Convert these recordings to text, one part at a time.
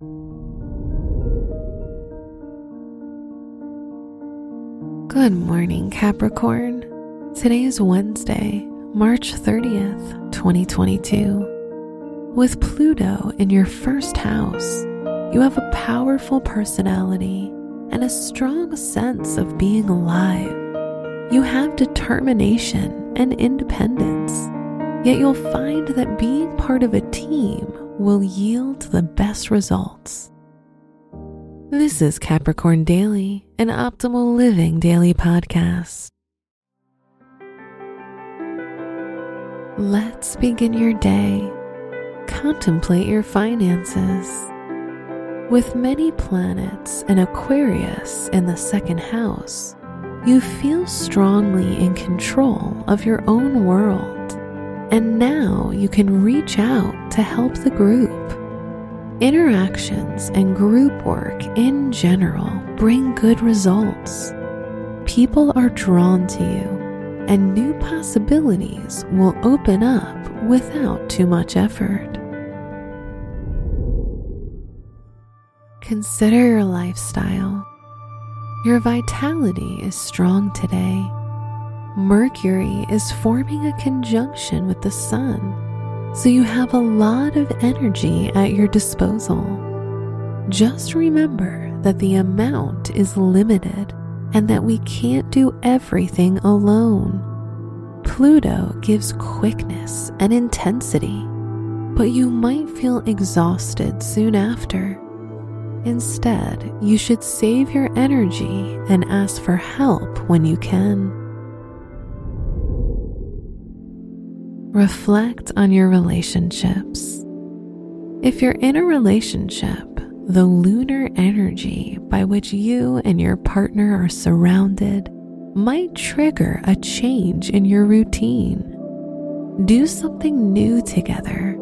Good morning, Capricorn. Today is Wednesday, March 30th, 2022. With Pluto in your first house, you have a powerful personality and a strong sense of being alive. You have determination and independence, yet you'll find that being part of a team will yield the best results. This is Capricorn Daily, an optimal living daily podcast. Let's begin your day. Contemplate your finances. With many planets and Aquarius in the second house, you feel strongly in control of your own world, and now you can reach out to help the group. Interactions and group work in general bring good results. People are drawn to you, and new possibilities will open up without too much effort. Consider your lifestyle. Your vitality is strong today. Mercury is forming a conjunction with the Sun, so you have a lot of energy at your disposal. Just remember that the amount is limited and that we can't do everything alone. Pluto gives quickness and intensity, but you might feel exhausted soon after. Instead, you should save your energy and ask for help when you can. Reflect on your relationships. If you're in a relationship, the lunar energy by which you and your partner are surrounded might trigger a change in your routine. Do something new together.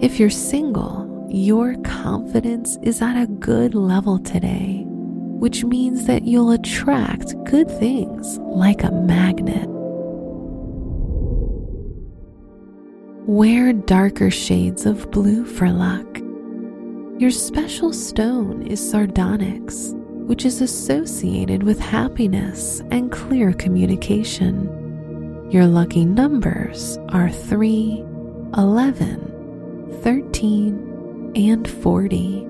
If you're single, your confidence is at a good level today, which means that you'll attract good things like a magnet. Wear darker shades of blue for luck. Your special stone is sardonyx, which is associated with happiness and clear communication. Your lucky numbers are 3, 11, 13, and 40.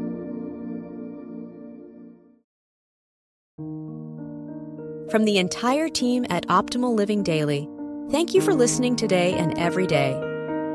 From the entire team at Optimal Living Daily, thank you for listening today and every day.